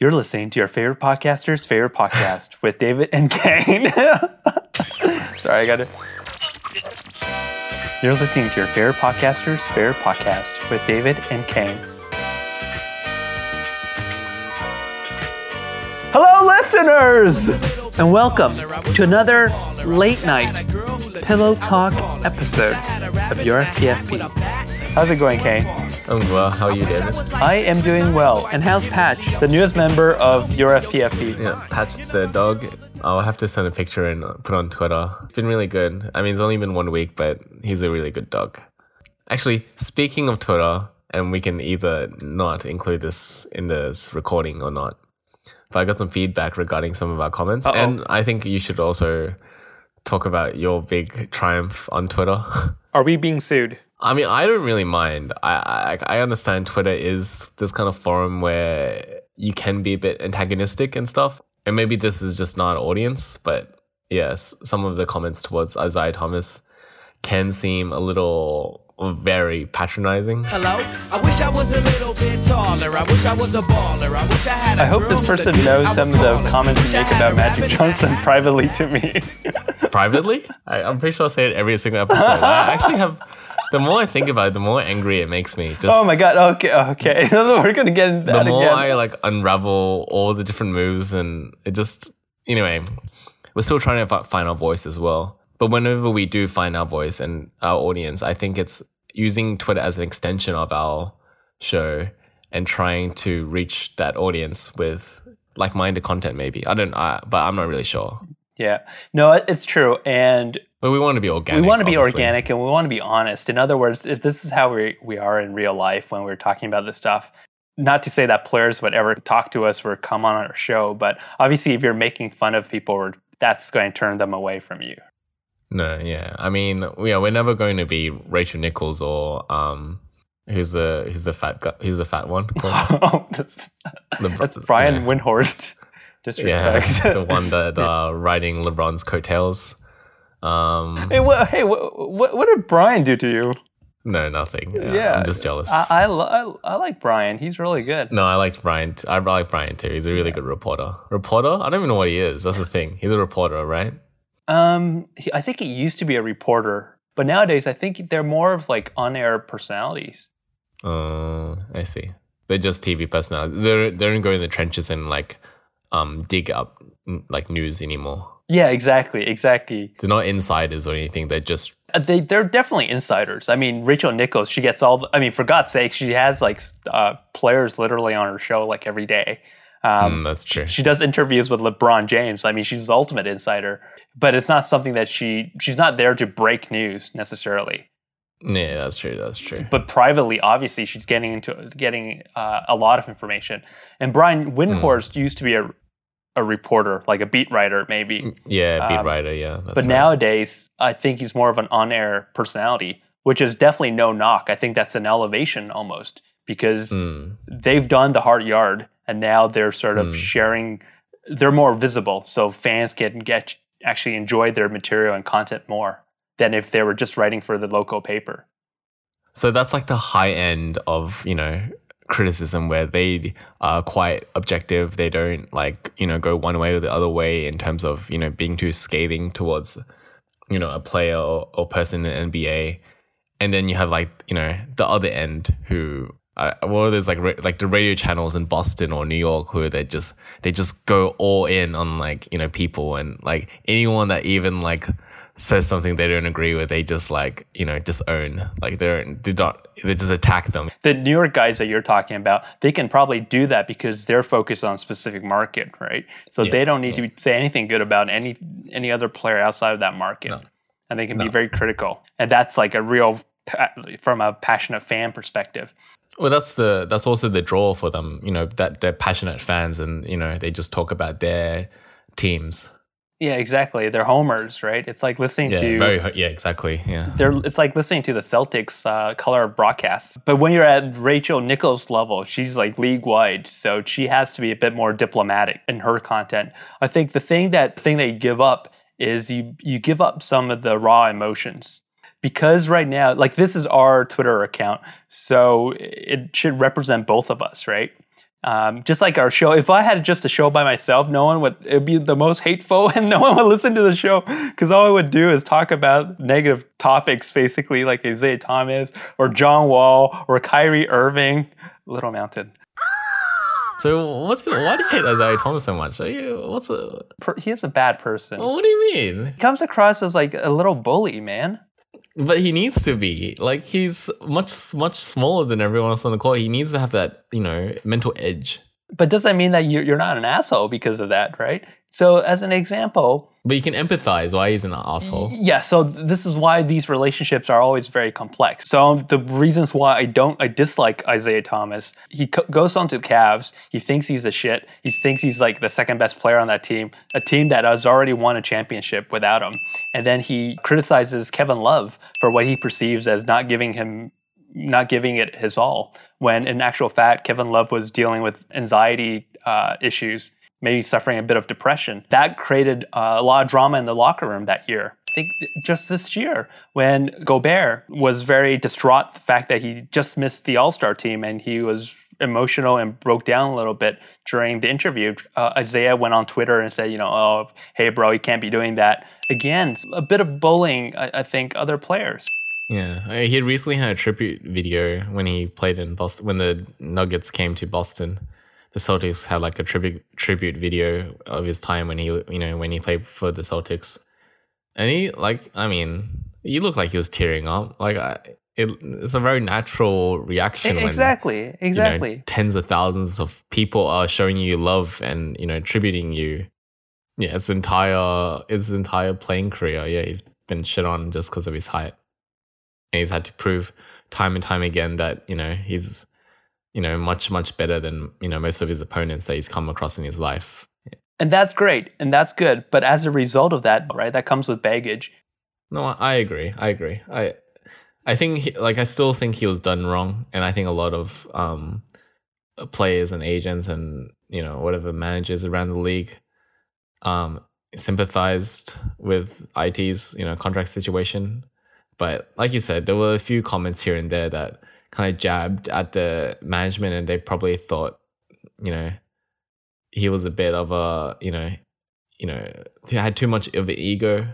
You're listening to your favorite podcaster's favorite podcast with David and Kayne. Sorry, I got it. You're listening to your favorite podcaster's favorite podcast with David and Kayne. Hello, listeners, and welcome to another late night pillow talk episode of your FPFP. How's it going, Kayne? I'm well. How are you, David? I am doing well. And how's Patch, the newest member of your FPFP? Yeah, Patch the dog. I'll have to send a picture and put on Twitter. It's been really good. I mean, it's only been one week, but he's a really good dog. Actually, speaking of Twitter, and we can either not include this in this recording or not. But I got some feedback regarding some of our comments, Uh-oh. and I think you should also talk about your big triumph on Twitter. Are we being sued? I mean, I don't really mind. I, I I understand Twitter is this kind of forum where you can be a bit antagonistic and stuff, and maybe this is just not our audience. But yes, some of the comments towards Isaiah Thomas can seem a little very patronizing. Hello, I wish I was a little bit taller. I wish I was a baller. I wish I had a I hope this person knows some of the comments Wish you make about a Magic Johnson privately to me. Privately, I, I'm pretty sure I say it every single episode. I actually have. The more I think about it, the more angry it makes me. Just oh my god, okay, okay. We're gonna get into the more again. I like unravel all the different moves, and it just anyway, we're still trying to find our voice as well. But whenever we do find our voice and our audience, I think it's using Twitter as an extension of our show and trying to reach that audience with like-minded content. Maybe I don't, I, but I'm not really sure. yeah. No, it's true. And But we want to be organic. we want to be obviously. organic and we want to be honest. In other words, if this is how we, we are in real life when we're talking about this stuff, not to say that players would ever talk to us or come on our show, but obviously if you're making fun of people, that's going to turn them away from you. No, yeah. I mean, yeah, we're never going to be Rachel Nichols or um, who's the who's the fat guy, who's the fat one? oh, that's, The- that's Brian yeah. Windhorst. Yeah, the one that uh, riding LeBron's coattails. Um, hey, what, hey, what, what, what did Brian do to you? no, nothing. Yeah, Yeah. I'm just jealous. I, I, lo- I, I like Brian. He's really good. no, I liked Brian. T- I like Brian too. He's a really good reporter. Reporter? I don't even know what he is. That's the thing. He's a reporter, right? Um, he, I think he used to be a reporter, but nowadays I think they're more of like on-air personalities. Uh, I see. They're just TV personalities. They're they don't go in the trenches and like um dig up like news anymore. Yeah, exactly, exactly. They're not insiders or anything. They're just Uh, They they're definitely insiders. I mean, Rachel Nichols, she gets all. The, I mean, for God's sake, she has like uh, players literally on her show like every day. Um, mm, that's true. she does interviews with LeBron James. I mean, she's the ultimate insider, but it's not something that she she's not there to break news necessarily. yeah, that's true. That's true. But privately, obviously, she's getting into getting uh, a lot of information. And Brian Windhorst used to be a a reporter, like a beat writer, maybe. Yeah, beat Um, writer. Yeah, that's But right. nowadays, I think he's more of an on-air personality, which is definitely no knock. I think that's an elevation almost because Mm. they've done the hard yard, and now they're sort of Mm. sharing. They're more visible, so fans can get actually enjoy their material and content more than if they were just writing for the local paper. So that's like the high end of, you know, criticism where they are quite objective. They don't like, you know, go one way or the other way in terms of, you know, being too scathing towards, you know, a player or, or person in the NBA. And then you have like, you know, the other end who uh, well, there's like like the radio channels in Boston or New York who they just they just go all in on like you know people and like anyone that even like says something they don't agree with, they just like you know disown. Like they don't they just attack them. the New York guys that you're talking about, they can probably do that because they're focused on a specific market, right? So Yeah, they don't need to say anything good about any any other player outside of that market, No. and they can be very critical. And that's like a real from a passionate fan perspective. Well, that's the that's also the draw for them. You know that they're passionate fans and you know they just talk about their teams. Yeah, exactly. They're homers, right? It's like listening Yeah, to very yeah exactly yeah. they're it's like listening to the Celtics uh, color broadcasts. But when you're at Rachel Nichols level, she's like league wide, so she has to be a bit more diplomatic in her content. I think the thing that thing that you give up is you you give up some of the raw emotions. Because right now, like this is our Twitter account, so it should represent both of us, right? Um, just like our show, if I had just a show by myself, no one would, it'd be the most hateful and no one would listen to the show because all I would do is talk about negative topics, basically, like Isaiah Thomas or John Wall or Kyrie Irving, Little Mountain. So what's why do you hate Isaiah Thomas so much? Are you, what's a, he is a bad person. what do you mean? He comes across as like a little bully, man. But he needs to be like he's much much smaller than everyone else on the court. He needs to have that you know mental edge. But does that mean that you- you're not an asshole because of that, right? So, as an example, But you can empathize why he's an asshole. Yeah, so this is why these relationships are always very complex. So the reasons why I don't, I dislike Isaiah Thomas. He co- goes on to the Cavs. He thinks he's a shit. He thinks he's like the second best player on that team, a team that has already won a championship without him. And then he criticizes Kevin Love for what he perceives as not giving him, not giving it his all. When in actual fact, Kevin Love was dealing with anxiety uh, issues maybe suffering a bit of depression. That created uh, a lot of drama in the locker room that year. I think just this year, when Gobert was very distraught the fact that he just missed the All Star team and he was emotional and broke down a little bit during the interview. Uh, Isaiah went on Twitter and said, you know, oh, hey, bro, you can't be doing that. Again, a bit of bullying, I, I think, other players. Yeah, he had recently had a tribute video when he played in Boston. When the Nuggets came to Boston, the Celtics had like a tribute tribute video of his time when he you know when he played for the Celtics, and he like I mean he looked like he was tearing up. Like I, it, it's a very natural reaction. when, exactly, you know, exactly. tens of thousands of people are showing you love and you know tributing you. Yeah, his entire his entire playing career. Yeah, he's been shit on just because of his height, and he's had to prove time and time again that you know he's you know much much better than you know most of his opponents that he's come across in his life. and that's great and that's good. But as a result of that, right, that comes with baggage. No, I agree. I agree. I I think he, like I still think he was done wrong, and I think a lot of um players and agents and you know whatever managers around the league um sympathized with IT's you know contract situation. But like you said, there were a few comments here and there that kind of jabbed at the management, and they probably thought, you know, he was a bit of a you know, you know, had too much of an ego.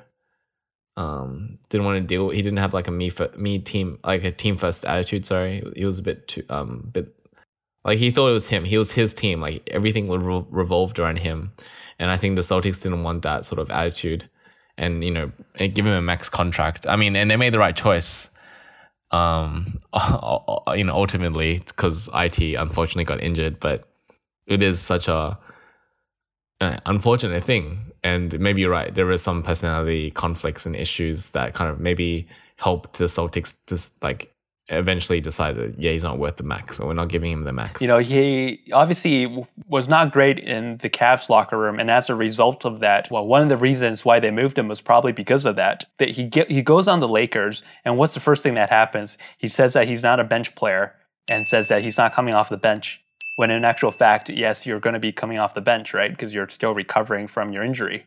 Um didn't want to deal he didn't have like a me for me team like a team first attitude sorry. He was a bit too um bit like he thought it was him. He was his team. Like everything revolved around him. And i think the celtics didn't want that sort of attitude and you know and give him a max contract i mean and they made the right choice um you know ultimately because it unfortunately got injured but it is such a uh, unfortunate thing. And maybe you're right. There is some personality conflicts and issues that kind of maybe helped the Celtics just like eventually decide that yeah, he's not worth the max, so we're not giving him the max. You know, he obviously was not great in the Cavs locker room, and as a result of that, well, one of the reasons why they moved him was probably because of that. That he get, he goes on the Lakers, and what's the first thing that happens? He says that he's not a bench player, and says that he's not coming off the bench. When in actual fact, yes, you're going to be coming off the bench, right? Because you're still recovering from your injury.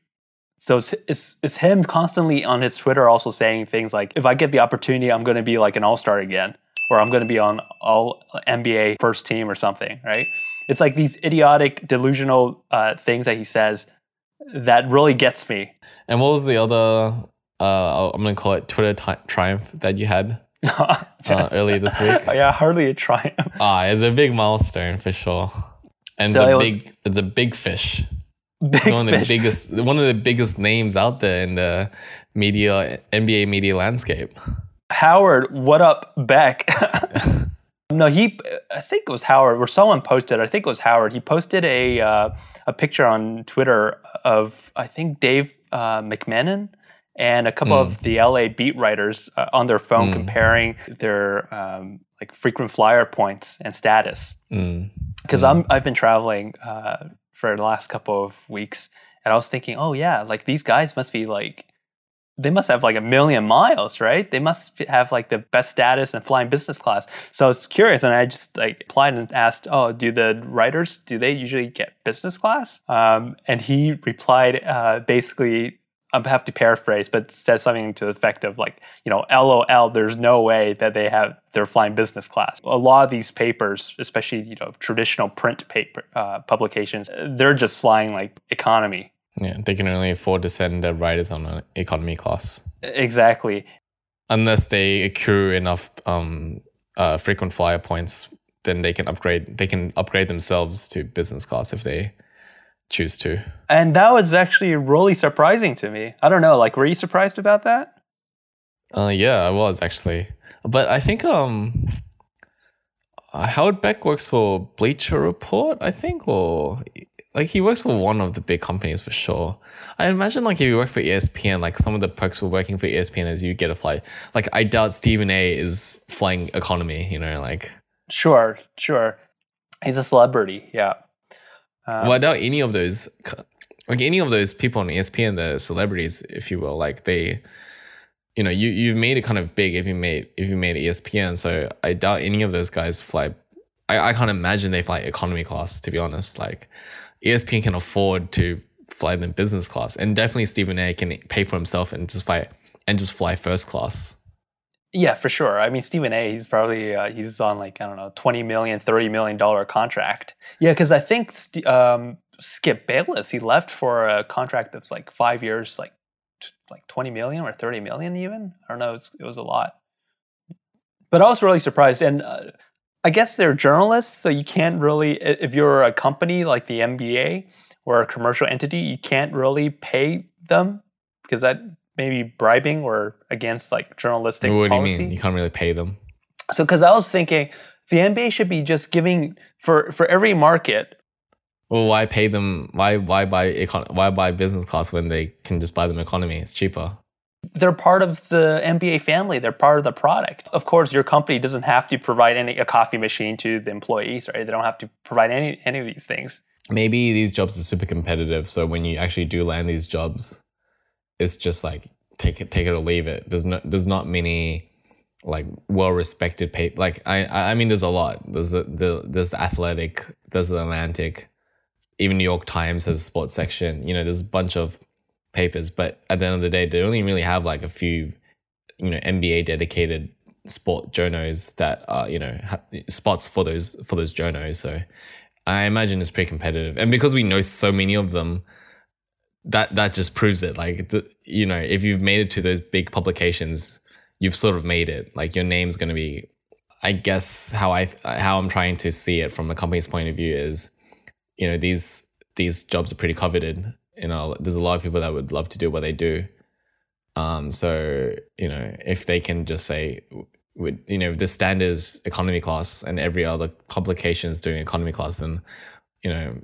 So it's, it's, it's him constantly on his Twitter also saying things like, if I get the opportunity, I'm going to be like an all star again, or I'm going to be on all NBA first team or something, right? It's like these idiotic, delusional uh, things that he says that really gets me. and what was the other? Uh, I'm gonna call it Twitter triumph that you had uh, Just- earlier this week. yeah, hardly a triumph. Ah, it's a big milestone for sure, and So it's it a was- big, it's a big fish. Big one of the fish. biggest, one of the biggest names out there in the media, NBA media landscape. Howard, what up, Beck? no, he. I think it was Howard, or someone posted. I think it was Howard. He posted a uh, a picture on Twitter of I think Dave uh, McMenamin and a couple of the LA beat writers uh, on their phone comparing their um, like frequent flyer points and status. Mm. because I'm I've been traveling uh, for the last couple of weeks, and I was thinking, oh yeah, like these guys must be like, they must have like a million miles, right? They must have like the best status and flying business class. So I was curious, and I just like applied and asked, oh, do the writers do they usually get business class? Um, and he replied, uh, basically. I have to paraphrase, but said something to the effect of like, you know, LOL. There's no way that they have they're flying business class. A lot of these papers, especially you know traditional print paper uh, publications, they're just flying like economy. Yeah, they can only afford to send their writers on an economy class Exactly. unless they accrue enough um, uh, frequent flyer points. Then they can upgrade. They can upgrade themselves to business class if they choose to. And that was actually really surprising to me. I don't know. Like, were you surprised about that? Uh, yeah, I was actually, but I think um, Howard Beck works for Bleacher Report, I think, or like he works for one of the big companies for sure. I imagine like if you work for ESPN, like some of the perks for working for ESPN is you get a flight. Like I doubt Stephen A. is flying economy. You know, like Sure, sure. He's a celebrity. Yeah. Um, well, I doubt any of those, like any of those people on ESPN, the celebrities, if you will, like they, you know, you you've made it kind of big if you made if you made ESPN. So I doubt any of those guys fly. I, I can't imagine they fly economy class. To be honest, like ESPN can afford to fly them business class, and definitely Stephen A. can pay for himself and just fly and just fly first class. Yeah, for sure. I mean, Stephen A. He's probably uh, he's on like I don't know, twenty million, thirty million dollar contract. Yeah, because I think um, Skip Bayless he left for a contract that's like five years, like t- like twenty million or thirty million even. I don't know. It was a lot. But I was really surprised, and uh, I guess they're journalists, so you can't really if you're a company like the NBA or a commercial entity, you can't really pay them because that may be bribing or against like journalistic what do you mean? You can't really pay them. So, because I was thinking, the NBA should be just giving for for every market. Well, why pay them? Why why buy econ- Why buy business class when they can just buy them economy? It's cheaper. They're part of the NBA family. They're part of the product. Of course, your company doesn't have to provide any a coffee machine to the employees, right? They don't have to provide any any of these things. maybe these jobs are super competitive. So when you actually do land these jobs, it's just like take it, take it or leave it. There's not there's not many like well respected pay. Like I I mean, there's a lot. There's the, the there's the athletic. There's the Atlantic. Even New York Times has a sports section. You know, there's a bunch of papers, but at the end of the day, they only really have like a few, you know, NBA dedicated sport journos that are you know spots for those for those journos. So I imagine it's pretty competitive, and because we know so many of them, that that just proves it. Like the, you know, if you've made it to those big publications, you've sort of made it. Like your name's going to be. I guess how I how I'm trying to see it from a company's point of view is, you know, these these jobs are pretty coveted. You know, there's a lot of people that would love to do what they do. Um, so you know, if they can just say, with you know, the standards economy class and every other publication is doing economy class, then you know,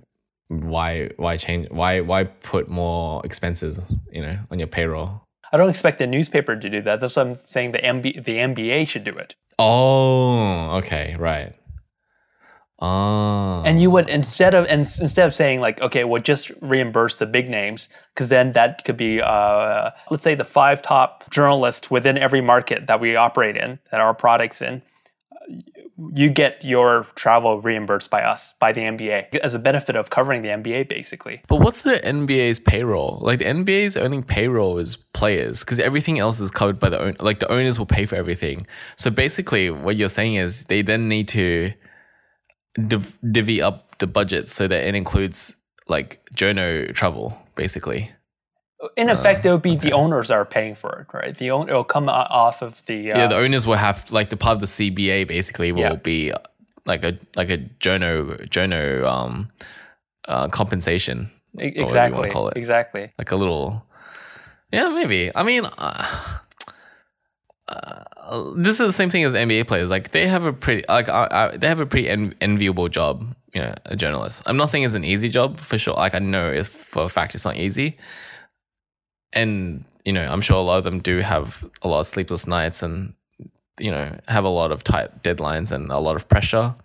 why why change? Why why put more expenses, you know, on your payroll? I don't expect the newspaper to do that. That's what I'm saying. The MB, the NBA should do it. Oh, okay, right. Oh, And you would instead of and instead of saying like, okay, well, just reimburse the big names, because then that could be, uh, let's say, the five top journalists within every market that we operate in, that our products in. You get your travel reimbursed by us, by the NBA, as a benefit of covering the NBA, basically. But what's the NBA's payroll? Like the NBA's only payroll is players because everything else is covered by the. Like the owners will pay for everything. So basically, what you're saying is they then need to div- divvy up the budget so that it includes like journo travel, basically. In effect, it would be the owners are paying for it, right? The own it'll come off of the uh, yeah, the owners will have like the part of the CBA basically will Yeah. be uh, like a like a journo journo um uh, compensation. whatever you wanna exactly, call it. exactly. like a little yeah maybe i mean uh, uh, this is the same thing as nba players like they have a pretty like uh, uh, they have a pretty en- enviable job you know a journalist i'm not saying it's an easy job for sure like i know if for a fact it's not easy and you know i'm sure a lot of them do have a lot of sleepless nights and you know have a lot of tight deadlines and a lot of pressure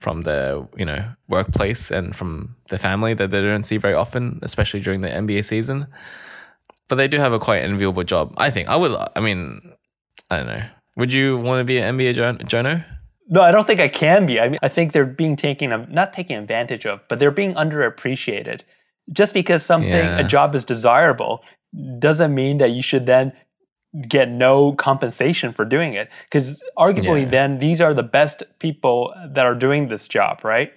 from the you know workplace and from the family that they don't see very often especially during the nba season but they do have a quite enviable job i think i would i mean i don't know would you want to be an nba jour- journo No, I don't think I can be. I mean, I think they're being taken, not taken advantage of, but they're being underappreciated. Just because something, Yeah. a job is desirable, doesn't mean that you should then get no compensation for doing it. Because arguably, Yeah. then these are the best people that are doing this job, right?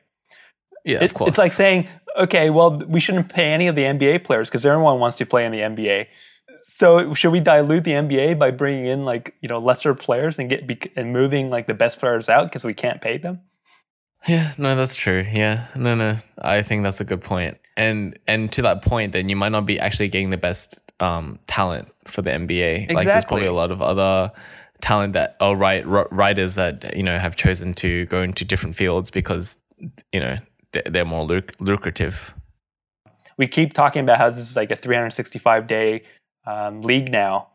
Yeah, It- of course. It's like saying, okay, well, we shouldn't pay any of the NBA players because everyone wants to play in the NBA. So should we dilute the NBA by bringing in like you know lesser players and get and moving like the best players out because we can't pay them? Yeah, no, that's true. Yeah, no, no, I think that's a good point. And and to that point, then you might not be actually getting the best um, talent for the NBA. Like there's probably a lot of other talent that oh right ri- writers that you know have chosen to go into different fields because you know they- they're more luc- lucrative. we keep talking about how this is like a 365 day um, league now.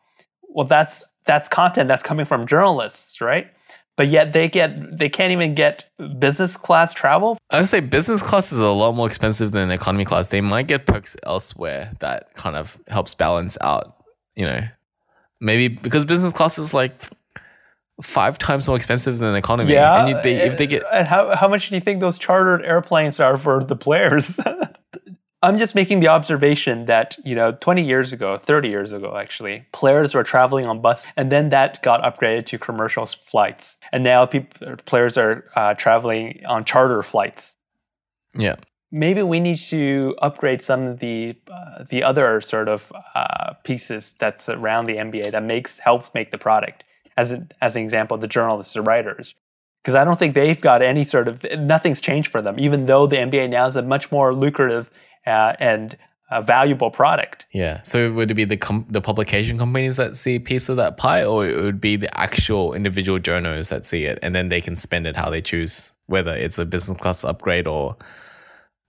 Well, that's that's content that's coming from journalists, right? But yet they get they can't even get business class travel. I would say business class is a lot more expensive than economy class. They might get perks elsewhere that kind of helps balance out, you know, maybe because business class is like five times more expensive than economy. Yeah, and you, they, if they eh, get and how how much do you think those chartered airplanes are for the players? I'm just making the observation that you know 20 years ago, 30 years ago, actually, players were traveling on bus, and then that got upgraded to commercial flights, and now people players are uh, traveling on charter flights. yeah, maybe we need to upgrade some of the uh, the other sort of uh, pieces that's around the NBA that makes helps make the product. As an, as an example, the journalists, the writers, because I don't think they've got any sort of nothing's changed for them. Even though the NBA now is a much more lucrative uh, and a valuable product. yeah. So would it be the com- the publication companies that see a piece of that pie, or it would be the actual individual journos that see it, and then they can spend it how they choose, whether it's a business class upgrade or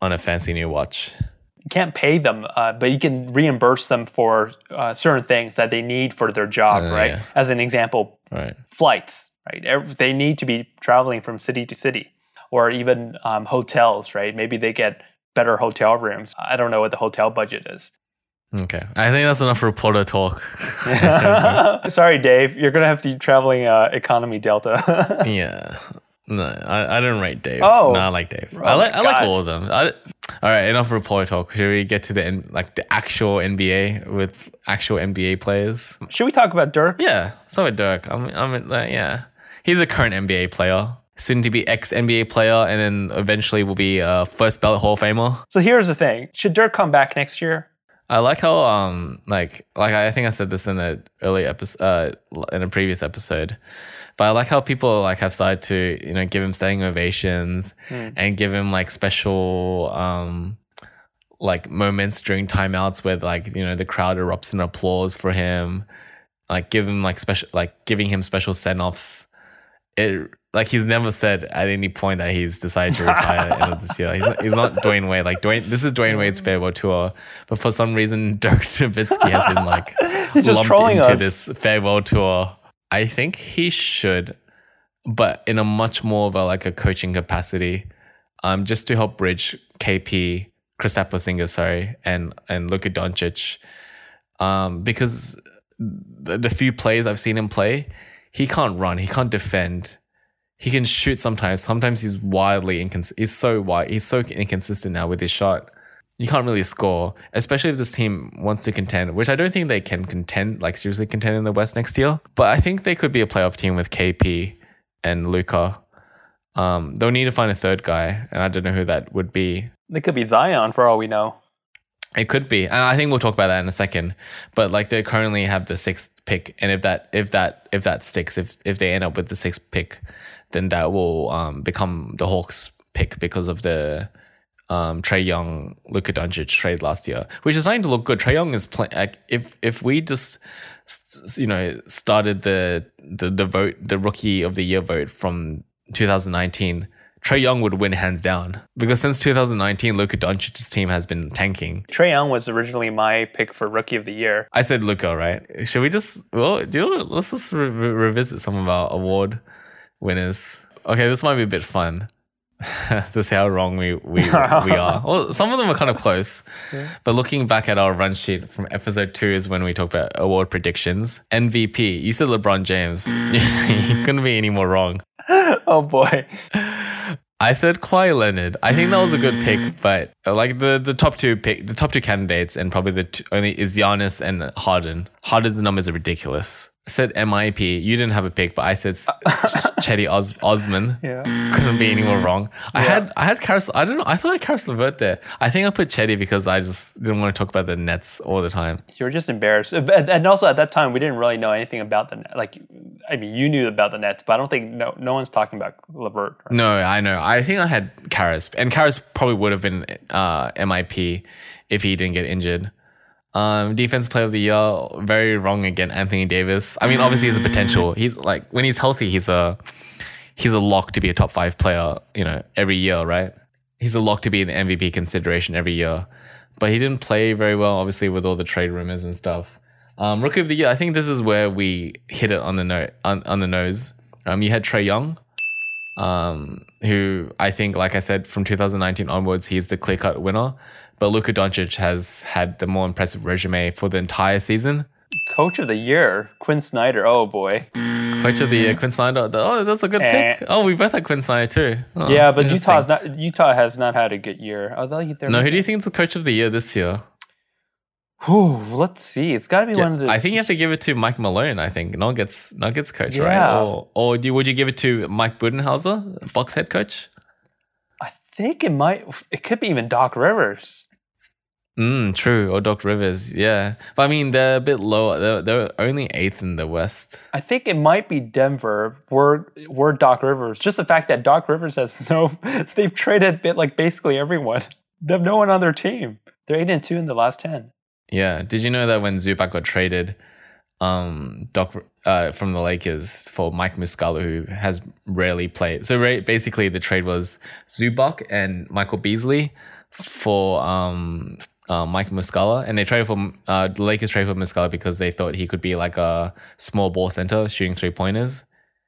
on a fancy new watch. You can't pay them, uh, but you can reimburse them for uh, certain things that they need for their job. Uh, right? yeah. As an example, Right. flights, right? They need to be traveling from city to city, or even um, hotels, right? Maybe they get better hotel rooms. I don't know what the hotel budget is. Okay. I think that's enough reporter talk. Sorry, Dave, you're gonna have to be traveling uh, economy Delta. Yeah. No, I, I don't rate Dave. Oh. no, I like Dave. I Oh, like I like all of them. I, all right, enough report talk. Should we get to the like the actual NBA with actual NBA players? Should we talk about Dirk? Yeah. So with Dirk, I'm I'm yeah. He's a current NBA player, soon to be ex NBA player, and then eventually will be a first ballot Hall of Famer. So here's the thing: Should Dirk come back next year? I like how um like like I think I said this in an early episode uh, in a previous episode, but I like how people like have started to you know give him standing ovations and give him like special um like moments during timeouts where like you know the crowd erupts in applause for him, like give him like special like giving him special send offs. It like he's never said at any point that he's decided to retire at the end of this year. He's not, he's not Dwyane Wade. Like Dwyane, this is Dwyane Wade's farewell tour, but for some reason Dirk Nowitzki has been like lumped into us. this farewell tour. I think he should, but in a much more of a like a coaching capacity, um, just to help bridge KP, Kristaps Porzingis, sorry, and and Luka Doncic, um, because the, the few plays I've seen him play, he can't run, he can't defend. He can shoot sometimes. Sometimes he's wildly inconsistent. He's so wide. He's so inconsistent now with his shot. You can't really score, especially if this team wants to contend, which I don't think they can contend, like seriously contend in the West next year. But I think they could be a playoff team with KP and Luka. Um, they'll need to find a third guy, and I don't know who that would be. It could be Zion for all we know. It could be, and I think we'll talk about that in a second. But like they currently have the sixth pick, and if that if that if that sticks, if if they end up with the sixth pick, then that will um, become the Hawks pick because of the um, Trae Young Luka Doncic trade last year, which is starting to look good. Trae Young is playing. Like, if if we just you know started the, the the vote the rookie of the year vote from 2019. Trae Young would win hands down because since 2019, Luka Doncic's team has been tanking. Trae Young was originally my pick for Rookie of the Year. I said Luka, right? Should we just well, do you know, let's just re- revisit some of our award winners. Okay, this might be a bit fun to see how wrong we we, we are. Well, some of them are kind of close, but looking back at our run sheet from episode two is when we talked about award predictions. MVP, you said LeBron James. you couldn't be any more wrong. oh boy. I said Kawhi Leonard. I think that was a good pick, but uh, like the, the top two pick, the top two candidates, and probably the two, only is Giannis and Harden. Harden's numbers are ridiculous. I said MIP. You didn't have a pick, but I said Cedi Os- Osman. Yeah. Couldn't be any more wrong. I had I had Caris. I don't know. I thought I had Caris LeVert there. I think I put Cedi because I just didn't want to talk about the Nets all the time. You were just embarrassed, and also at that time we didn't really know anything about the. Like, I mean, you knew about the Nets, but I don't think no no one's talking about Levert. Right? No, I know. I think I had Caris, and Caris probably would have been uh, MIP if he didn't get injured. Um, defense player of the year, very wrong again. Anthony Davis. I mean, obviously, he's a potential. He's like when he's healthy, he's a he's a lock to be a top five player. You know, every year, right? He's a lock to be an MVP consideration every year. But he didn't play very well, obviously, with all the trade rumors and stuff. Um, Rookie of the year. I think this is where we hit it on the no- on, on the nose. Um, you had Trae Young um, who I think, like I said, from 2019 onwards, he's the clear cut winner. But Luka Doncic has had the more impressive resume for the entire season. Coach of the year, Quinn Snyder. Oh boy. Coach of the year, Quinn Snyder. Oh, that's a good Eh. pick. Oh, we both had Quinn Snyder too. Oh, yeah, but. Utah's not. Utah has not had a good year. Although No, who do you think is the coach of the year this year? Whew, let's see. It's got to be one of the. I think you have to give it to Mike Malone. I think Nuggets Nuggets coach, right? Yeah. Or or do you, would you give it to Mike Budenholzer, Bucks head coach? I think it might. It could be even Doc Rivers. Mm, true. Or Doc Rivers, yeah. But I mean, they're a bit lower. They're, they're only eighth in the West. I think it might be Denver. Were were Doc Rivers. Just the fact that Doc Rivers has no. They've traded bit like basically everyone. They have no one on their team. They're eight and two in the last ten. Yeah. Did you know that when Zubac got traded, um, Doc uh, from the Lakers for Mike Muscala, who has rarely played. So basically, the trade was Zubac and Michael Beasley for um, uh, Mike Muscala, and they traded for uh, the Lakers traded for Muscala because they thought he could be like a small ball center shooting three pointers.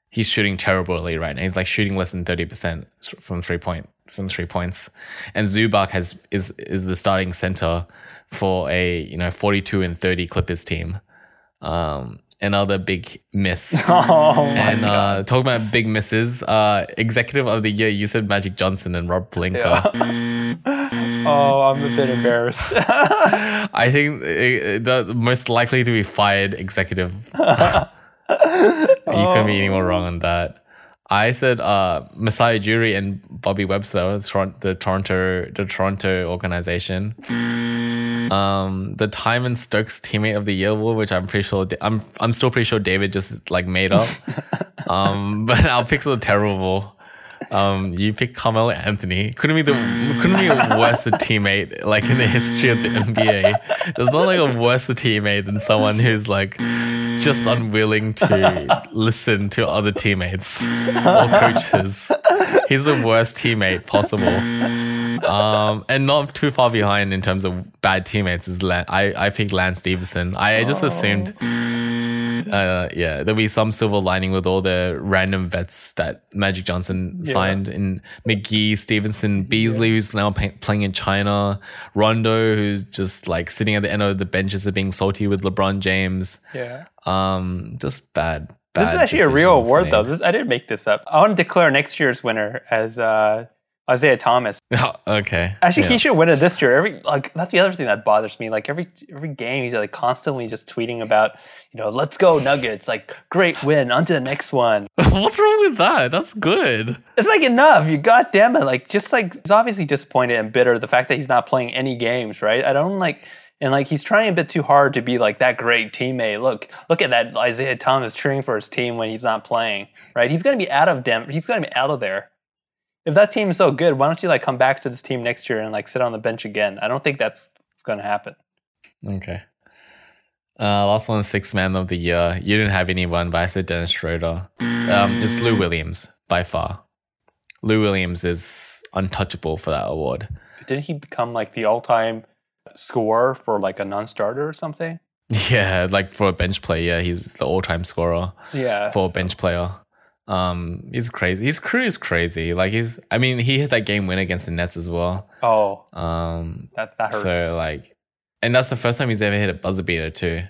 He's shooting terribly right now. He's like shooting less than thirty percent from three point from three points, and Zubac has is is the starting center for a you know forty two and thirty Clippers team. Um, another big miss. Oh And uh, talking about big misses, uh, executive of the year, you said Magic Johnson and Rob Pelinka. oh, I'm a bit embarrassed. I think the most likely to be fired executive. you couldn't be any more wrong on that. I said uh, Masai Ujiri and Bobby Webster, the the Toronto, the Toronto organization. Um, the Twyman-Stokes teammate of the year award, which I'm pretty sure I'm I'm still pretty sure David just like made up. um, but our picks were terrible. Um, you picked Carmelo Anthony. Couldn't be the couldn't be a worse teammate like in the history of the NBA. There's not like a worse teammate than someone who's like just unwilling to listen to other teammates or coaches. He's the worst teammate possible. Um, and not too far behind in terms of bad teammates is Lan- I I picked Lance Stephenson. I just assumed uh, yeah, there'll be some silver lining with all the random vets that Magic Johnson signed in McGee, Stephenson, Beasley, who's now pay- playing in China, Rondo, who's just like sitting at the end of the benches of being salty with LeBron James. yeah. Um, just bad. This is actually a real award, made. though. This I didn't make this up. I want to declare next year's winner as uh, Isaiah Thomas. Oh, okay. Actually, yeah. he should win it this year. Every like that's the other thing that bothers me. Like every every game, he's like constantly just tweeting about, you know, let's go Nuggets. Like great win, on to the next one. What's wrong with that? That's good. It's like enough. You goddamn it. Like just like he's obviously disappointed and bitter the fact that he's not playing any games. Right? I don't like. And like he's trying a bit too hard to be like that great teammate. Look, look at that Isaiah Thomas cheering for his team when he's not playing. Right? He's gonna be out of Denver. He's gonna be out of there. If that team is so good, why don't you like come back to this team next year and like sit on the bench again? I don't think that's, that's gonna happen. Okay. Uh, last one, six man of the year. You didn't have anyone, but I said Dennis Schroeder. Um, it's Lou Williams by far. Lou Williams is untouchable for that award. Didn't he become like the all-time scorer for like a non-starter or something? Yeah, like for a bench player, yeah, he's the all-time scorer Yeah. for a bench player. Um, he's crazy. His crew is crazy. Like he's, I mean, he hit that game win against the Nets as well. Oh, Um, that that hurts. so like, and that's the first time he's ever hit a buzzer beater too.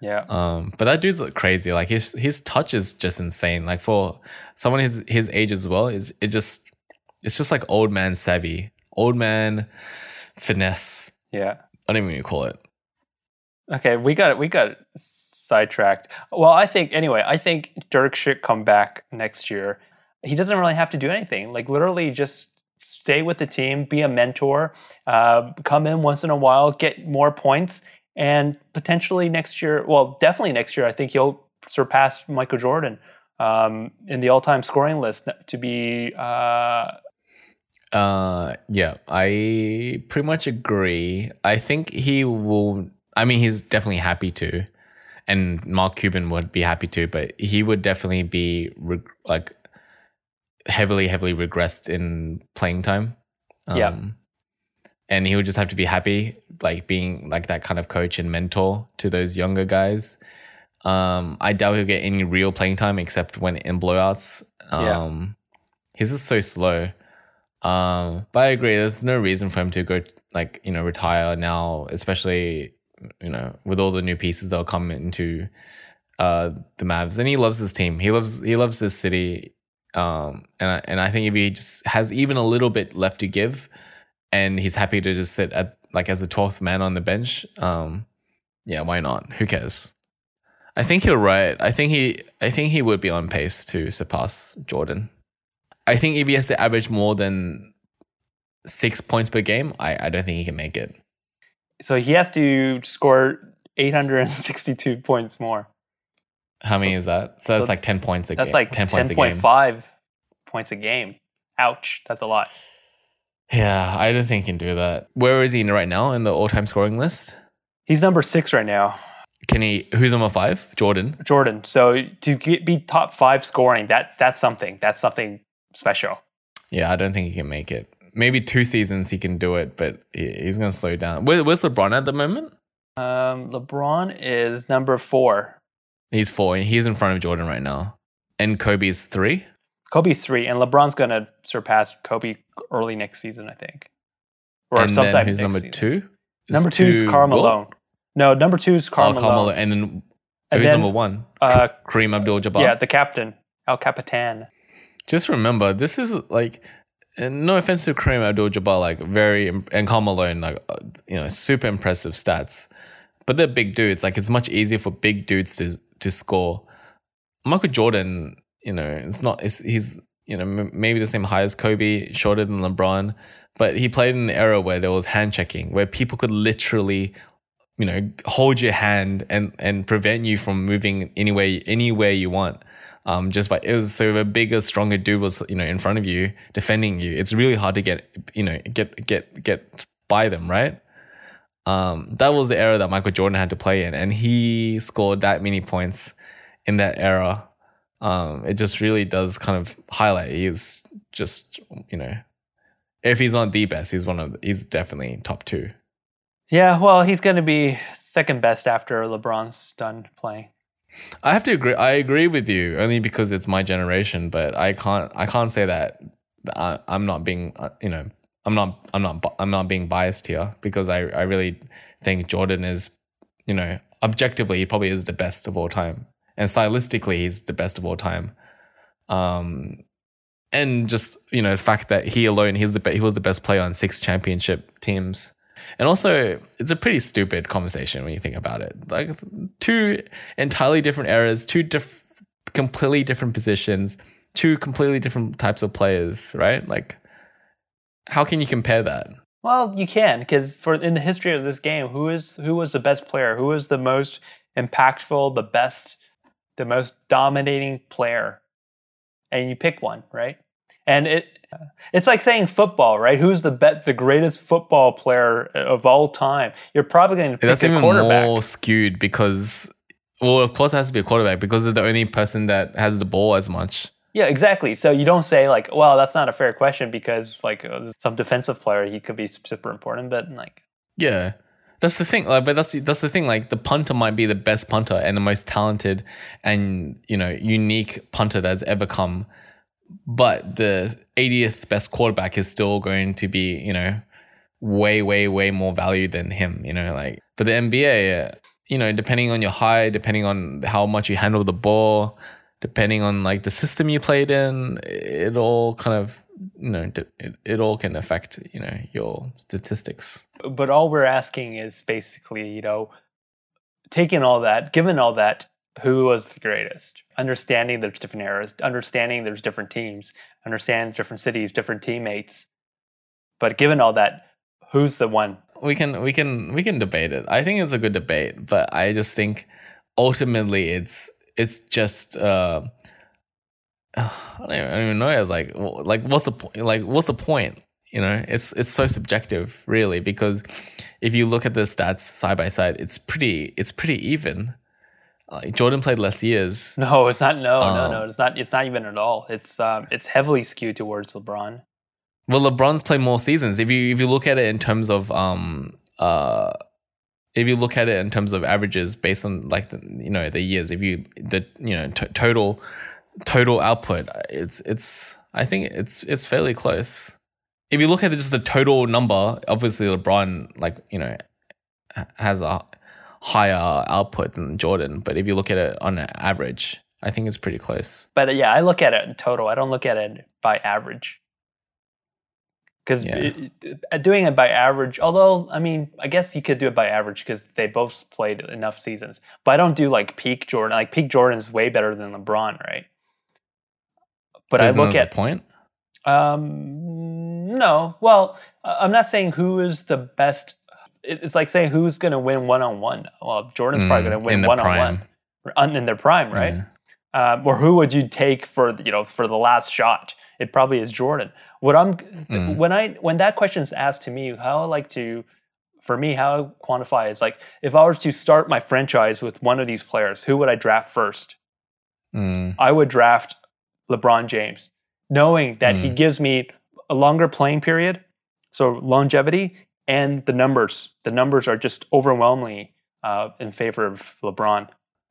yeah. Um, but that dude's crazy. Like his his touch is just insane. Like for someone his his age as well, is it just it's just like old man savvy, old man finesse. Yeah. I don't even know what you call it. Okay, we got it, we got sidetracked. Well, I think anyway. I think Dirk should come back next year. He doesn't really have to do anything. Like literally, just stay with the team, be a mentor, uh, come in once in a while, get more points, and potentially next year. Well, definitely next year. I think he'll surpass Michael Jordan um, in the all-time scoring list to be. Uh, Uh, yeah, I pretty much agree. I think he will. I mean, he's definitely happy to, and Mark Cuban would be happy to, but he would definitely be reg- like heavily, heavily regressed in playing time. Um, Yeah. and he would just have to be happy, like being like that kind of coach and mentor to those younger guys. Um, I doubt he'll get any real playing time except when in blowouts. Yeah. Um, he's just so slow. Um, but I agree. There's no reason for him to go like you know retire now, especially you know with all the new pieces that'll come into uh the Mavs. And he loves his team. He loves he loves this city. Um, and I, and I think if he just has even a little bit left to give, and he's happy to just sit at like as the twelfth man on the bench, um, yeah, why not? Who cares? I think you're right. I think he I think he would be on pace to surpass Jordan. I think if he has to average more than six points per game, I, I don't think he can make it. So he has to score 862 points more. How many is that? So that's like ten points a That's game. like ten points a game. 10.5 points a game. Ouch, that's a lot. Yeah, I don't think he can do that. Where is he right now in the all-time scoring list? He's number six right now, Can he? Who's number five? Jordan. Jordan. So to get, be top five scoring, that that's something. That's something special. Yeah, I don't think he can make it. Maybe two seasons he can do it, but he's going to slow down. Where, where's LeBron at the moment? Um, LeBron is number four. He's four. He's in front of Jordan right now, and Kobe's three. Kobe's three, and LeBron's gonna surpass Kobe early next season, I think, or and sometime then who's number season. two? Is Number two is Karl Malone. No, number two is Karl Oh, Malone. Carmelo, and then And who's then, number one? uh, Kareem Abdul-Jabbar. Yeah, the captain, El Capitan. Just remember, this is like, and no offense to Kareem Abdul-Jabbar, like very and Karl Malone, like uh, you know, super impressive stats, but they're big dudes. Like it's much easier for big dudes to to score. Michael Jordan, you know, it's not. It's, he's you know m- maybe the same height as Kobe, shorter than LeBron, but he played in an era where there was hand checking, where people could literally you know hold your hand and and prevent you from moving anywhere anywhere you want um just by it was so if a bigger stronger dude was you know in front of you defending you. It's really hard to get you know get get get by them right? Um that was the era that michael jordan had to play in and he scored that many points in that era. Um it just really does kind of highlight he's just you know if he's not the best he's one of the, he's definitely top two. Yeah, well, he's gonna be second best after LeBron's done playing. I have to agree. I agree with you only because it's my generation, but I can't. I can't say that I, I'm not being. uh, You know, I'm not. I'm not. I'm not being biased here because I. I really think Jordan is. You know, objectively, he probably is the best of all time, and stylistically, he's the best of all time. Um, and just you know, the fact that he alone, he's the he was the best player on six championship teams. And also, it's a pretty stupid conversation when you think about it. Like two entirely different eras, two completely different positions, two completely different types of players, right? Like, how can you compare that? Well, you can because for in the history of this game, who is who was the best player? Who was the most impactful, the best, the most dominating player? And you pick one, right? And it it's like saying football, right? Who's the bet the greatest football player of all time? You're probably going to pick That's even quarterback. more skewed because, well, of course, it has to be a quarterback because they're the only person that has the ball as much. Yeah, exactly. So you don't say like, well, that's not a fair question because like uh, some defensive player he could be super important, but like Yeah. That's the thing, like, but that's the, that's the thing. Like, the punter might be the best punter and the most talented and you know unique punter that's ever come, but the 80th best quarterback is still going to be you know way way way more value than him. You know, like for the NBA, uh, you know, depending on your height, depending on how much you handle the ball, depending on like the system you played in, it all kind of you know it, it all can affect you know your statistics. But all we're asking is basically, you know, taking all that, given all that, who was the greatest? Understanding there's different eras, understanding there's different teams, understand different cities, different teammates. But given all that, who's the one? We can we can we can debate it. I think it's a good debate, but I just think ultimately it's it's just uh I don't even, I don't even know. It's like like what's the point? Like what's the point? You know, it's it's so subjective, really, because if you look at the stats side by side, it's pretty it's pretty even. Like Jordan played less years. No, it's not. No, no, Um, no. It's not. It's not even at all. It's um, it's heavily skewed towards LeBron. Well, LeBron's played more seasons. If you if you look at it in terms of um uh if you look at it in terms of averages based on like the you know the years, if you the you know t- total total output, it's it's I think it's it's fairly close. If you look at just the total number, obviously LeBron like you know has a higher output than Jordan, but if you look at it on average, I think it's pretty close. But uh, yeah, I look at it in total. I don't look at it by average. Because Yeah. doing it by average, although I mean, I guess you could do it by average because they both played enough seasons. But I don't do like peak Jordan. Like peak Jordan is way better than LeBron, right? But I Isn't look at point. Um, no. Well, I'm not saying who is the best. It- It's like saying who's going to win one on one. Well, Jordan's probably Mm, going to win one on one in their prime, right? Um, or who would you take for the- you know for the last shot? It probably is Jordan. What I'm Mm. when I when that question is asked to me, how I like to, for me, how I quantify is like if I was to start my franchise with one of these players, who would I draft first? Mm, I would draft LeBron James, knowing that he Mm. gives me a longer playing period, so longevity, and the numbers. The numbers are just overwhelmingly uh, in favor of LeBron.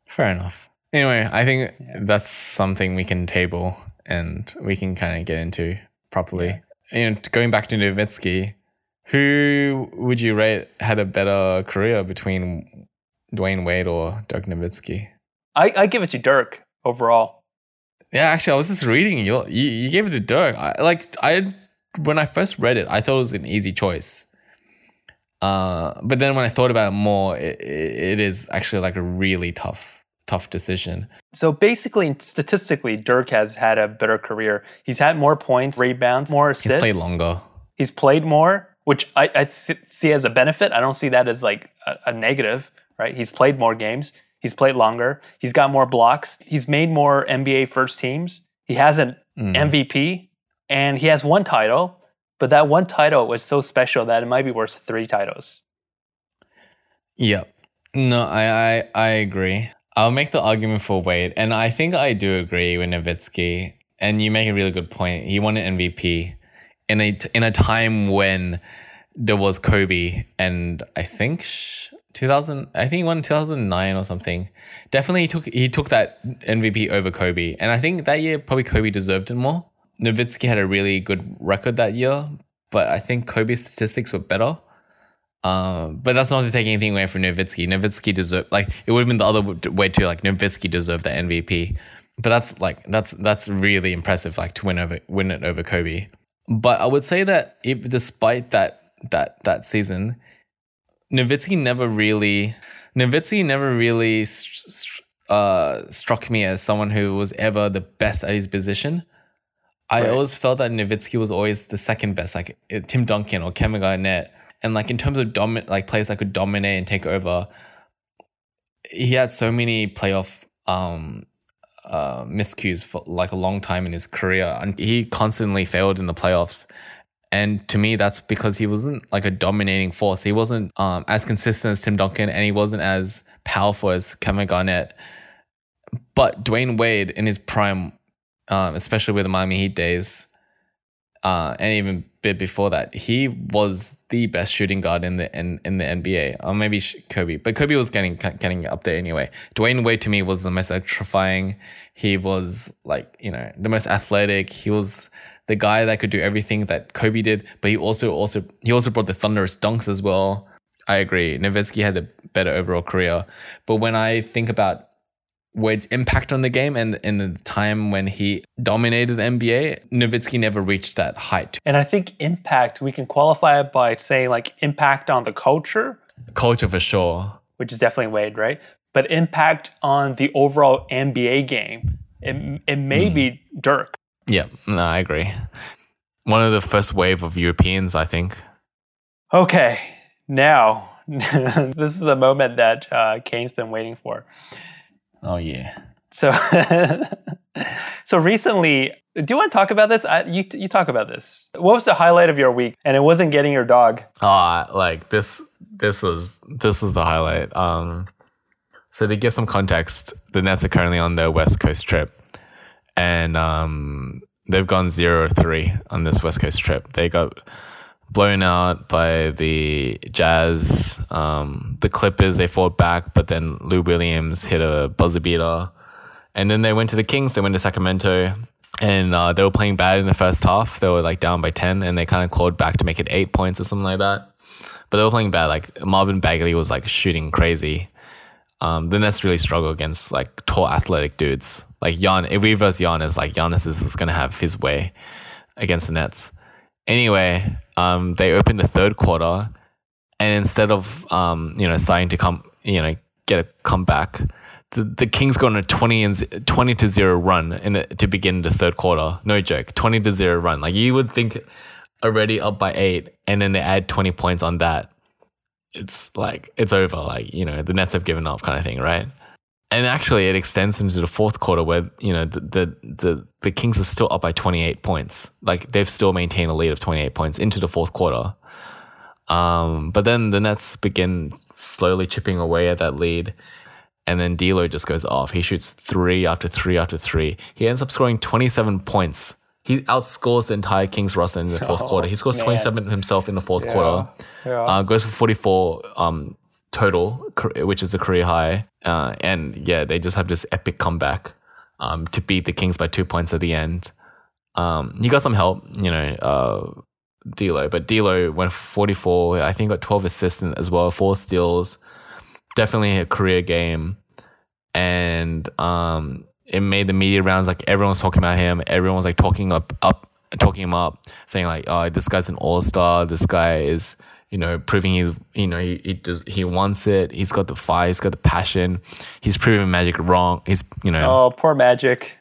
fair enough. Anyway, I think that's something we can table and we can kind of get into properly. You know, going back to Nowitzki, who would you rate had a better career between Dwyane Wade or Dirk Nowitzki? I, I give it to Dirk overall. Yeah, actually, I was just reading you. You, you gave it to Dirk. I, like I, when I first read it, I thought it was an easy choice. Uh, but then when I thought about it more, it, it, is actually like a really tough, tough decision. So basically, statistically, Dirk has had a better career. He's had more points, rebounds, more assists. He's played longer. He's played more, which I, I see see as a benefit. I don't see that as like a, a negative, right? He's played more games. He's played longer. He's got more blocks. He's made more NBA first teams. He has an Mm. MVP, and he has one title. But that one title was so special that it might be worth three titles. Yep. No, I, I I agree. I'll make the argument for Wade, and I think I do agree with Nowitzki. And you make a really good point. He won an MVP in a in a time when there was Kobe, and I think two thousand. I think he won two thousand nine or something. Definitely, he took he took that MVP over Kobe, and I think that year probably Kobe deserved it more. Nowitzki had a really good record that year, but I think Kobe's statistics were better. Um, but that's not to take anything away from Nowitzki. Nowitzki deserved like it would have been the other way too. Like Nowitzki deserved the MVP, but that's like that's that's really impressive. Like to win over win it over Kobe. But I would say that if despite that that that season, Nowitzki never really Nowitzki never really uh, struck me as someone who was ever the best at his position. I Right. always felt that Nowitzki was always the second best, like uh, Tim Duncan or Kevin Garnett. And like in terms of domin like players that could dominate and take over, he had so many playoff um uh miscues for like a long time in his career. And he constantly failed in the playoffs. And to me, that's because he wasn't like a dominating force. He wasn't um, as consistent as Tim Duncan, and he wasn't as powerful as Kevin Garnett. But Dwyane Wade in his prime, um, especially with the Miami Heat days, uh, and even a bit before that, he was the best shooting guard in the in, in the NBA. Or maybe Kobe, but Kobe was getting getting up there anyway. Dwyane Wade to me was the most electrifying. He was like you know the most athletic. He was the guy that could do everything that Kobe did, but he also also he also brought the thunderous dunks as well. I agree. Nowitzki had a better overall career, but when I think about Wade's impact on the game and in the time when he dominated the NBA, Nowitzki never reached that height. And I think impact, we can qualify it by saying like impact on the culture, Culture for sure. which is definitely Wade, right? But impact on the overall NBA game, it, it may be Dirk. Yeah, no, I agree. One of the first wave of Europeans, I think. Okay, now this is the moment that uh, Kayne's been waiting for. Oh yeah. So, so recently, do you want to talk about this? I, you you talk about this. What was the highlight of your week? And it wasn't getting your dog. Ah, like this this was this was the highlight. Um so to give some context, the Nets are currently on their West Coast trip. And um they've gone zero three on this West Coast trip. They got blown out by the Jazz. Um the Clippers they fought back, but then Lou Williams hit a buzzer beater. And then they went to the Kings, they went to Sacramento. And uh, they were playing bad in the first half. They were like down by 10 and they kind of clawed back to make it eight points or something like that. But they were playing bad. Like Marvin Bagley was like shooting crazy. Um, the Nets really struggle against like tall athletic dudes. Like Jan, if we verse Giannis, like Giannis is just gonna have his way against the Nets. Anyway, um, they opened the third quarter, and instead of um, you know starting to come, you know, get a comeback, the, the Kings go on a twenty and twenty to zero run in the, to begin the third quarter. No joke, twenty to zero run. Like you would think, already up by eight, and then they add twenty points on that it's like it's over. Like you know, the Nets have given up, kind of thing, right? And actually, it extends into the fourth quarter where you know the the the, the Kings are still up by twenty eight points. Like they've still maintained a lead of twenty eight points into the fourth quarter. Um, but then the Nets begin slowly chipping away at that lead. And then D'Lo just goes off. He shoots three after three after three. He ends up scoring 27 points. He outscores the entire Kings roster in the fourth Oh, quarter. He scores man. 27 himself in the fourth Yeah. quarter Yeah. uh, goes for 44 um, total, which is a career high. Uh, and yeah, they just have this epic comeback um, to beat the Kings by two points at the end. Um, he got some help, you know, uh, D'Lo, but D'Lo went 44. I think got 12 assists as well, four steals. Definitely a career game, and um, it made the media rounds. Like everyone was talking about him. Everyone was like talking up, up, talking him up, saying like, "Oh, this guy's an all star. This guy is." You know, proving he, you know, he he, does, he wants it. He's got the fire. He's got the passion. He's proving Magic wrong. He's, you know, Oh, poor Magic.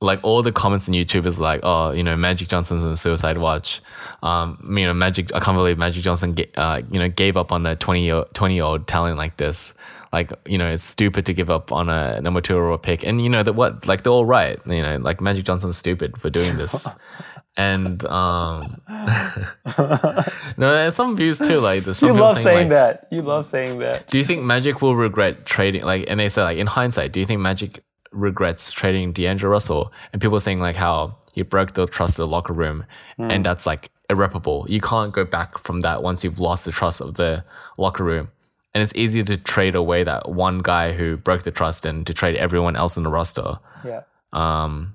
like all the comments on YouTube is like, oh, you know, Magic Johnson's in suicide watch. Um, you know, Magic. I can't believe Magic Johnson, uh, you know, gave up on a 20 year 20 year old talent like this. Like, you know, it's stupid to give up on a number two overall pick. And you know that what, like they're all right. You know, like Magic Johnson's stupid for doing this. and um, no, there's some views too. Like there's some You love saying like, that. You love saying that. do you think Magic will regret trading? Like, and they say like in hindsight, do you think Magic regrets trading D'Angelo Russell? And people saying like how he broke the trust of the locker room, and that's like irreparable. You can't go back from that once you've lost the trust of the locker room. And it's easier to trade away that one guy who broke the trust than to trade everyone else in the roster. Yeah. Um,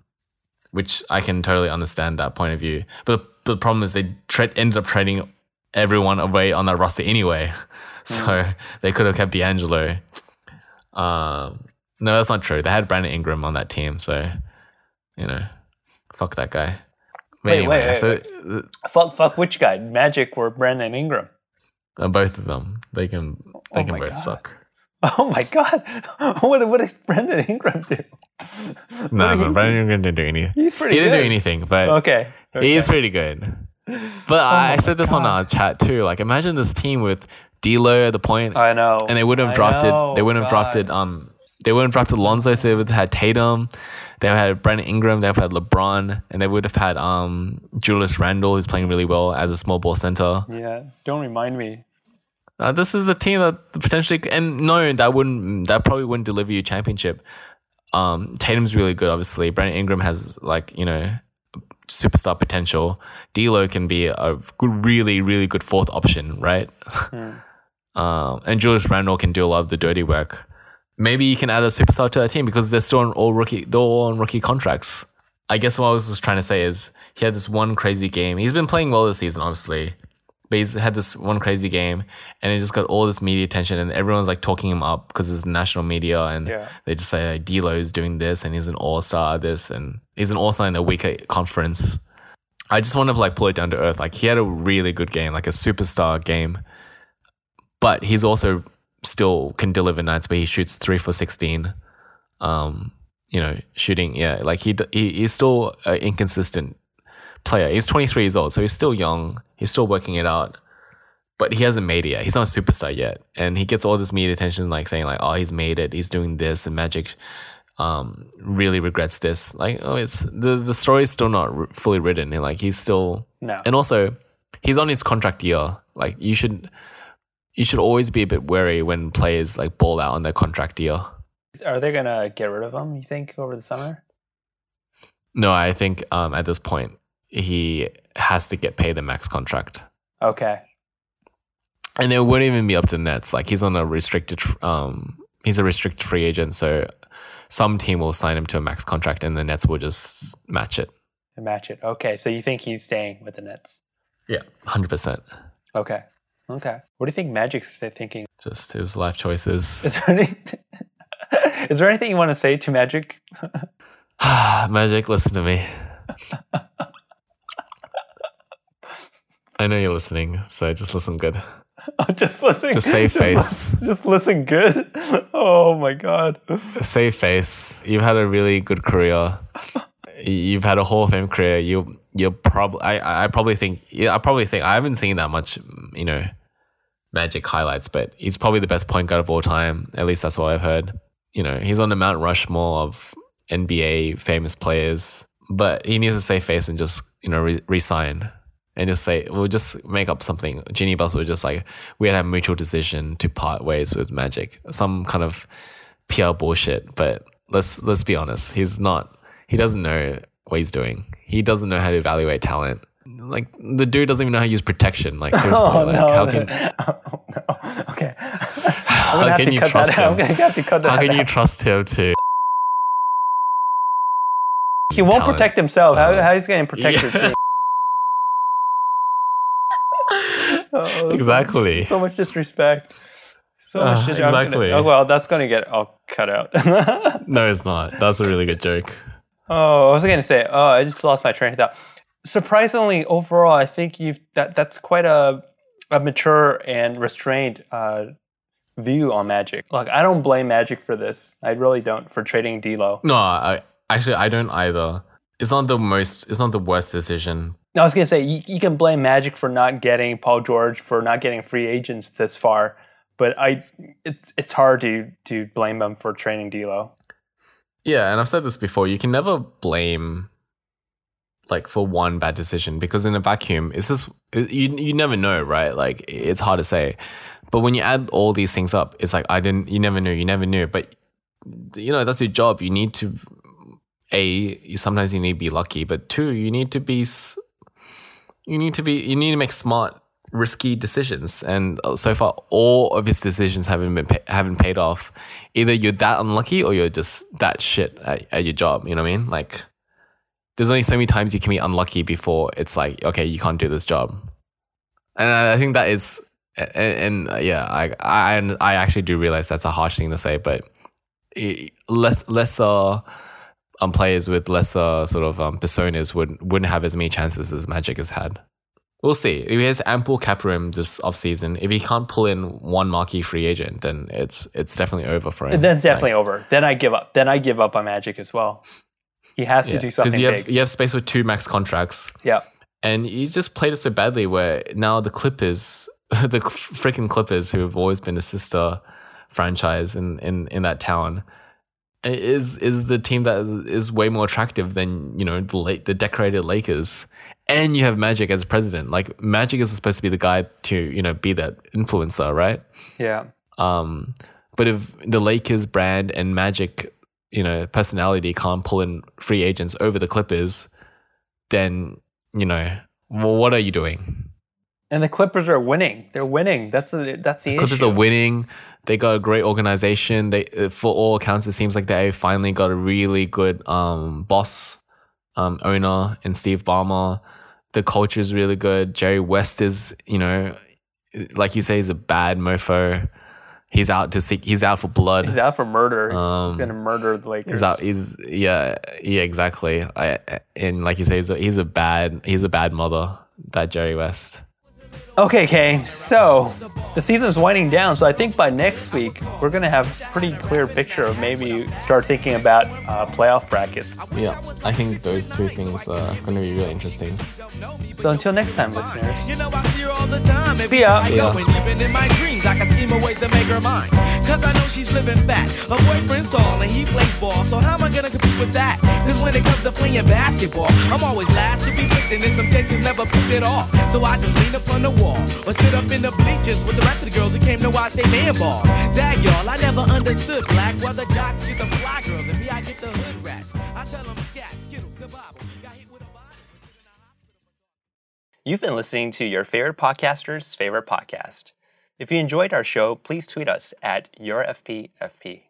which I can totally understand that point of view. But, the problem is they tra- ended up trading everyone away on that roster anyway. So they could have kept D'Angelo. Um, no, that's not true. They had Brandon Ingram on that team. So, you know, fuck that guy. Wait, anyway, wait, wait, so Fuck, fuck which guy? Magic or Brandon Ingram? uh, both of them, they can they Oh can both God. suck. Oh my god. What, what did Brandon Ingram do? No, he Brandon Ingram didn't do anything. He's pretty He didn't do anything, but Okay. okay. He's pretty good. But I, I said this on our chat too. Like, imagine this team with D'Lo at the point, I know. and they wouldn't have drafted. know, they wouldn't have drafted. Um, they wouldn't have drafted Lonzo. So they would have had Tatum. They would have had Brandon Ingram. They would have had LeBron, and they would have had um Julius Randle, who's playing really well as a small ball center. Yeah. Don't remind me. Uh, this is a team that potentially, and no, that wouldn't. That probably wouldn't deliver you a championship. Um, Tatum's really good, obviously. Brandon Ingram has like you know superstar potential. D'Lo can be a good, really, really good fourth option, right? um, and Julius Randle can do a lot of the dirty work. Maybe you can add a superstar to that team because they're still on all rookie. They're all on rookie contracts. I guess what I was just trying to say is he had this one crazy game. He's been playing well this season, obviously, he's had this one crazy game, and it just got all this media attention, and everyone's like talking him up because it's national media, and Yeah. they just say like, D'Lo's doing this, and he's an all star this, and he's an all star in a weaker conference. I just want to like pull it down to earth. Like he had a really good game, like a superstar game, but he's also still can deliver nights where he shoots three for sixteen. Um, you know, shooting, yeah, like he he he's still an inconsistent player. He's 23 years old, so he's still young. He's still working it out, but he hasn't made it yet. He's not a superstar yet, and he gets all this media attention, like saying like, "Oh, he's made it. He's doing this," and Magic um really regrets this. Like, oh, it's the the story's still not r- fully written. And like, he's still No. and also he's on his contract year. Like, you should you should always be a bit wary when players like ball out on their contract year. Are they gonna get rid of him? You think over the summer? No, I think um at this point he has to get paid the max contract. Okay. And it wouldn't even be up to the Nets. Like he's on a restricted, um, he's a restricted free agent. So some team will sign him to a max contract, and the Nets will just match it. To match it. Okay. So you think he's staying with the Nets? Yeah, hundred percent. Okay. Okay. What do you think Magic's thinking? Just his life choices. Is there any, Is there anything you want to say to Magic? Magic, listen to me. I know you're listening, so just listen good. Oh, just listen. Just save face. Just listen good. Oh my god. Save face. You've had a really good career. You've had a Hall of Fame career. You you're probably I I probably think yeah I probably think I haven't seen that much mm, you know Magic highlights, but he's probably the best point guard of all time. At least that's what I've heard. You know he's on the Mount Rushmore of NBA famous players, but he needs to save face and just you know re- resign and just say we'll just make up something. Jeanie Buss would just like we had a mutual decision to part ways with Magic, some kind of PR bullshit. But let's let's be honest, he's not. He doesn't know what he's doing. He doesn't know how to evaluate talent. Like the dude doesn't even know how to use protection. Like seriously, Oh like no. how can Oh, no. Okay. How can you trust that out. I'm him? gonna have to cut that How can you trust him to? He won't talent? protect himself. How, Uh, how is he going to protect yeah. team? Oh, Exactly. So much disrespect. So much Uh, disrespect. I'm gonna- exactly. oh well, that's going to get all cut out. No, it's not. That's a really good joke. oh, I was going to say. Oh, I just lost my train of thought. Surprisingly, overall, I think you've that that's quite a a mature and restrained uh, view on Magic. Look, I don't blame Magic for this. I really don't for trading D'Lo. No, I actually I don't either. It's not the most. It's not the worst decision. I was gonna say you, you can blame Magic for not getting Paul George for not getting free agents this far, but I it's it's hard to to blame them for training D'Lo. Yeah, and I've said this before. You can never blame like for one bad decision because in a vacuum, it's just you you never know, right? Like it's hard to say. But when you add all these things up, it's like I didn't. You never knew. You never knew. But you know that's your job. You need to a. Sometimes you need to be lucky, but two, you need to be. You need to be. You need to make smart, risky decisions. And uh, so far, all of his decisions haven't been pa- haven't paid off. Either you're that unlucky or you're just that shit at, at your job. You know what I mean? Like, there's only so many times you can be unlucky before it's like, okay, you can't do this job. And I think that is, and, and uh, yeah, I, I I actually do realize that's a harsh thing to say, but i- less lesser um players with lesser sort of um personas would wouldn't have as many chances as Magic has had. We'll see. If he has ample cap room this offseason, if he can't pull in one marquee free agent, then it's it's definitely over for him. Then it's definitely over. Then I give up. Then I give up on Magic as well. He has to do something because something you have you have space with two max contracts. Yeah. And you just played it so badly where now the Clippers, the freaking Clippers, who have always been the sister franchise in, in, in that town, is is the team that is way more attractive than you know the late, the decorated Lakers. And you have Magic as president. Like Magic is supposed to be the guy to you know be that influencer, right? Yeah. Um, but if the Lakers brand and Magic, you know, personality can't pull in free agents over the Clippers, then you know, well, what are you doing? And the Clippers are winning. They're winning. That's the that's the Clippers issue. are winning. They got a great organization. They, uh, for all accounts, it seems like they finally got a really good um, boss, um, owner, in Steve Ballmer. the culture is really good. Jerry West is, you know, like you say, he's a bad mofo. He's out to seek. He's out for blood. He's out for murder. he's Um, gonna murder the Lakers. He's out. He's yeah, yeah, exactly. I, and like you say, he's a, he's a bad. He's a bad mother. That Jerry West. Okay, Kayne. So the season's winding down. So I think by next week we're gonna have a pretty clear picture of maybe start thinking about uh, playoff brackets. Yeah, I think those two things are going to be really interesting. So until next time, listeners. You know I see her all the time. See ya. See ya. even in my dreams, I can scheme a way to make her mine. Cause I know she's living fat. Her boyfriend's tall and he plays ball. So how am I gonna compete with that? Cause when it comes to playing basketball, I'm always last to be picked and in some cases never picked at all. So I just lean up on the wall or sit up in the bleachers with the rest of the girls who came to watch they man ball. Dag y'all, I never understood black why the jocks get the fly girls and me I get the hood rats. I tell them scat, skittles, Bible. You've been listening to your favorite podcaster's favorite podcast. If you enjoyed our show, please tweet us at yourfpfp.